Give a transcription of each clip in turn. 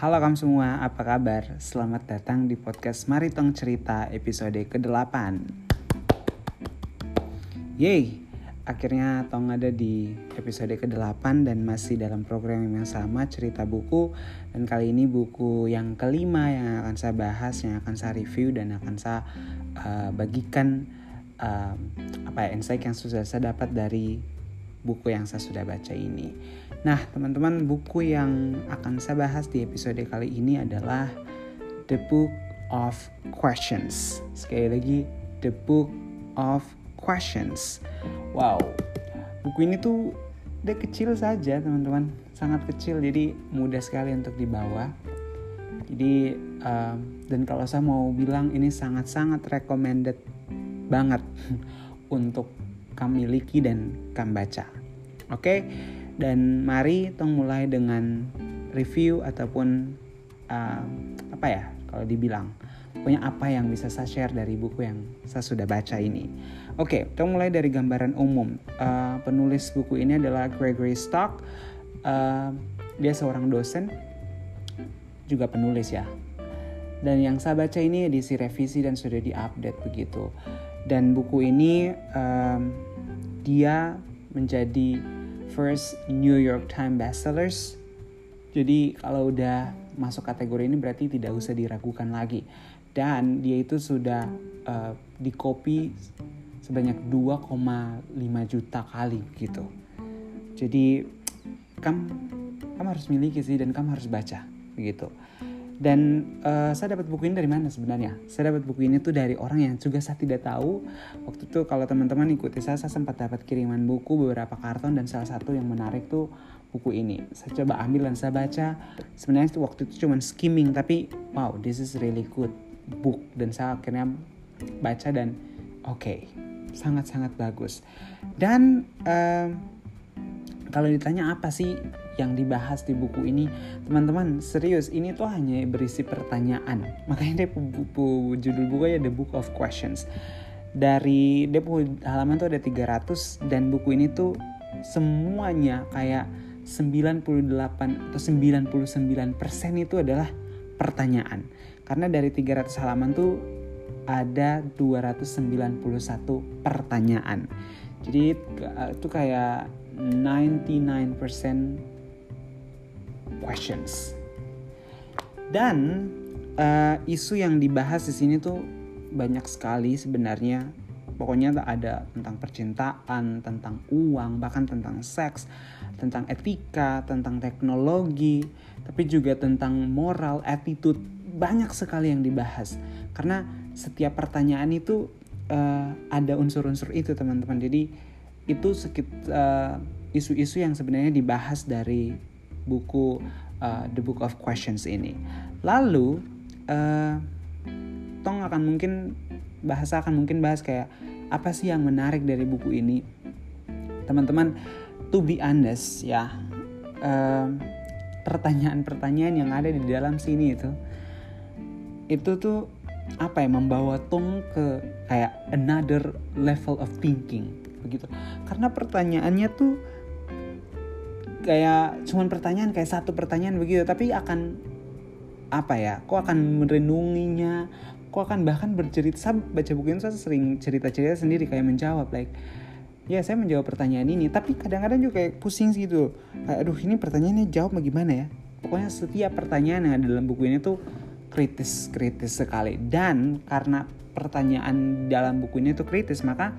Halo kamu semua, apa kabar? Selamat datang di podcast Maritong Cerita episode ke-8 Yeay, akhirnya Tong ada di episode ke-8 dan masih dalam program yang sama cerita buku Dan kali ini buku yang kelima yang akan saya bahas, yang akan saya review dan akan saya uh, bagikan uh, apa ya, insight yang sudah saya dapat dari buku yang saya sudah baca ini. Nah, teman-teman, buku yang akan saya bahas di episode kali ini adalah The Book of Questions. Sekali lagi, The Book of Questions. Wow, buku ini tuh udah kecil saja, teman-teman. Sangat kecil, jadi mudah sekali untuk dibawa. Jadi, um, dan kalau saya mau bilang ini sangat-sangat recommended banget untuk kamu miliki dan kamu baca. Oke, okay? dan mari tong mulai dengan review ataupun uh, apa ya kalau dibilang punya apa yang bisa saya share dari buku yang saya sudah baca ini. Oke, okay, tong mulai dari gambaran umum. Uh, penulis buku ini adalah Gregory Stock. Uh, dia seorang dosen, juga penulis ya. Dan yang saya baca ini edisi revisi dan sudah diupdate begitu. Dan buku ini um, dia menjadi first New York Times bestsellers. Jadi kalau udah masuk kategori ini berarti tidak usah diragukan lagi. Dan dia itu sudah uh, di copy sebanyak 2,5 juta kali gitu. Jadi kamu kamu harus miliki sih dan kamu harus baca begitu. Dan uh, saya dapat buku ini dari mana sebenarnya? Saya dapat buku ini tuh dari orang yang juga saya tidak tahu. Waktu itu kalau teman-teman ikuti saya, saya sempat dapat kiriman buku beberapa karton dan salah satu yang menarik tuh buku ini. Saya coba ambil dan saya baca. Sebenarnya waktu itu cuma skimming tapi wow, this is really good book dan saya akhirnya baca dan oke, okay, sangat-sangat bagus. Dan uh, kalau ditanya apa sih yang dibahas di buku ini. Teman-teman serius ini tuh hanya berisi pertanyaan. Makanya dia buku judul bukunya The Book of Questions. Dari dia halaman tuh ada 300 dan buku ini tuh semuanya kayak 98 atau 99 persen itu adalah pertanyaan. Karena dari 300 halaman tuh ada 291 pertanyaan. Jadi itu kayak 99% questions. Dan uh, isu yang dibahas di sini tuh banyak sekali sebenarnya. Pokoknya ada tentang percintaan, tentang uang, bahkan tentang seks, tentang etika, tentang teknologi, tapi juga tentang moral, attitude. Banyak sekali yang dibahas. Karena setiap pertanyaan itu uh, ada unsur-unsur itu, teman-teman. Jadi itu sekit uh, isu-isu yang sebenarnya dibahas dari buku uh, The Book of Questions ini. Lalu uh, Tong akan mungkin bahasa akan mungkin bahas kayak apa sih yang menarik dari buku ini. Teman-teman, to be honest ya, uh, pertanyaan-pertanyaan yang ada di dalam sini itu itu tuh apa ya membawa Tong ke kayak another level of thinking begitu. Karena pertanyaannya tuh kayak cuman pertanyaan kayak satu pertanyaan begitu. Tapi akan apa ya kok akan merenunginya kok akan bahkan bercerita. Saya baca buku ini saya sering cerita-cerita sendiri kayak menjawab like ya saya menjawab pertanyaan ini. Tapi kadang-kadang juga kayak pusing gitu. Kayak aduh ini pertanyaannya jawab bagaimana ya? Pokoknya setiap pertanyaan yang ada dalam buku ini tuh kritis kritis sekali. Dan karena pertanyaan dalam buku ini tuh kritis maka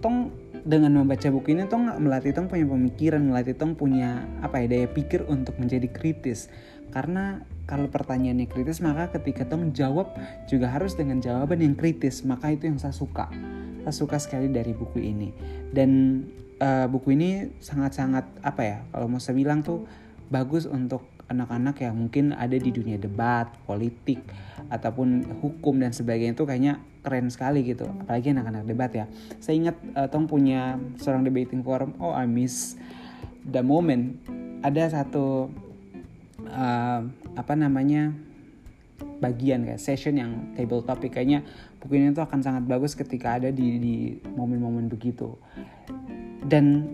tong dengan membaca buku ini tong melatih tong punya pemikiran melatih tong punya apa ya daya pikir untuk menjadi kritis. Karena kalau pertanyaannya kritis maka ketika tong jawab juga harus dengan jawaban yang kritis. Maka itu yang saya suka. Saya suka sekali dari buku ini. Dan uh, buku ini sangat-sangat apa ya kalau mau saya bilang tuh bagus untuk anak-anak yang mungkin ada di dunia debat, politik, ataupun hukum dan sebagainya itu kayaknya keren sekali gitu. Apalagi anak-anak debat ya. Saya ingat uh, Tong punya seorang debating forum. Oh, I miss the moment. Ada satu uh, apa namanya bagian kayak session yang table topic kayaknya buku ini tuh akan sangat bagus ketika ada di di momen-momen begitu. Dan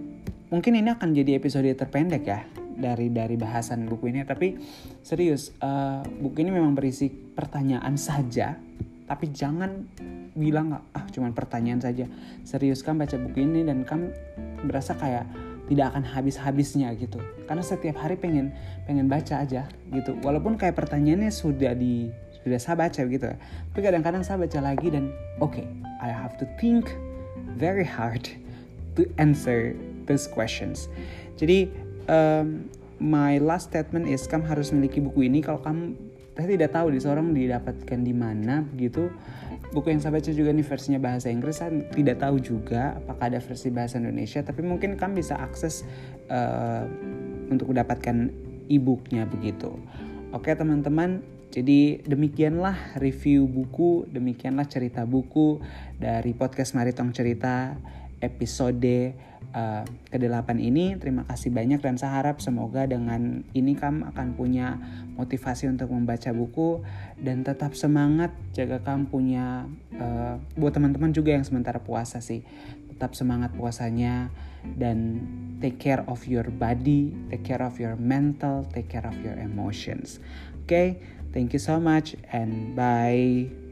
mungkin ini akan jadi episode terpendek ya dari dari bahasan buku ini. Tapi serius uh, buku ini memang berisi pertanyaan saja tapi jangan bilang ah cuman pertanyaan saja. Serius kan baca buku ini dan kan berasa kayak tidak akan habis-habisnya gitu. Karena setiap hari pengen pengen baca aja gitu. Walaupun kayak pertanyaannya sudah di sudah saya baca gitu. Tapi kadang-kadang saya baca lagi dan oke okay, I have to think very hard to answer those questions. Jadi um, my last statement is kamu harus memiliki buku ini. Kalau kamu saya tidak tahu di seorang didapatkan di mana begitu. Buku yang saya baca juga ini versinya bahasa Inggris. Saya tidak tahu juga apakah ada versi bahasa Indonesia tapi mungkin kamu bisa akses uh, untuk mendapatkan e-booknya begitu. Oke teman-teman jadi demikianlah review buku demikianlah cerita buku dari podcast Maritong Cerita episode uh, ke-8 ini. Terima kasih banyak dan saya harap semoga dengan ini kamu akan punya motivasi untuk membaca buku dan tetap semangat jaga kamu punya uh, buat teman-teman juga yang sementara puasa sih. Tetap semangat puasanya dan take care of your body, take care of your mental, take care of your emotions. Oke, okay? thank you so much and bye.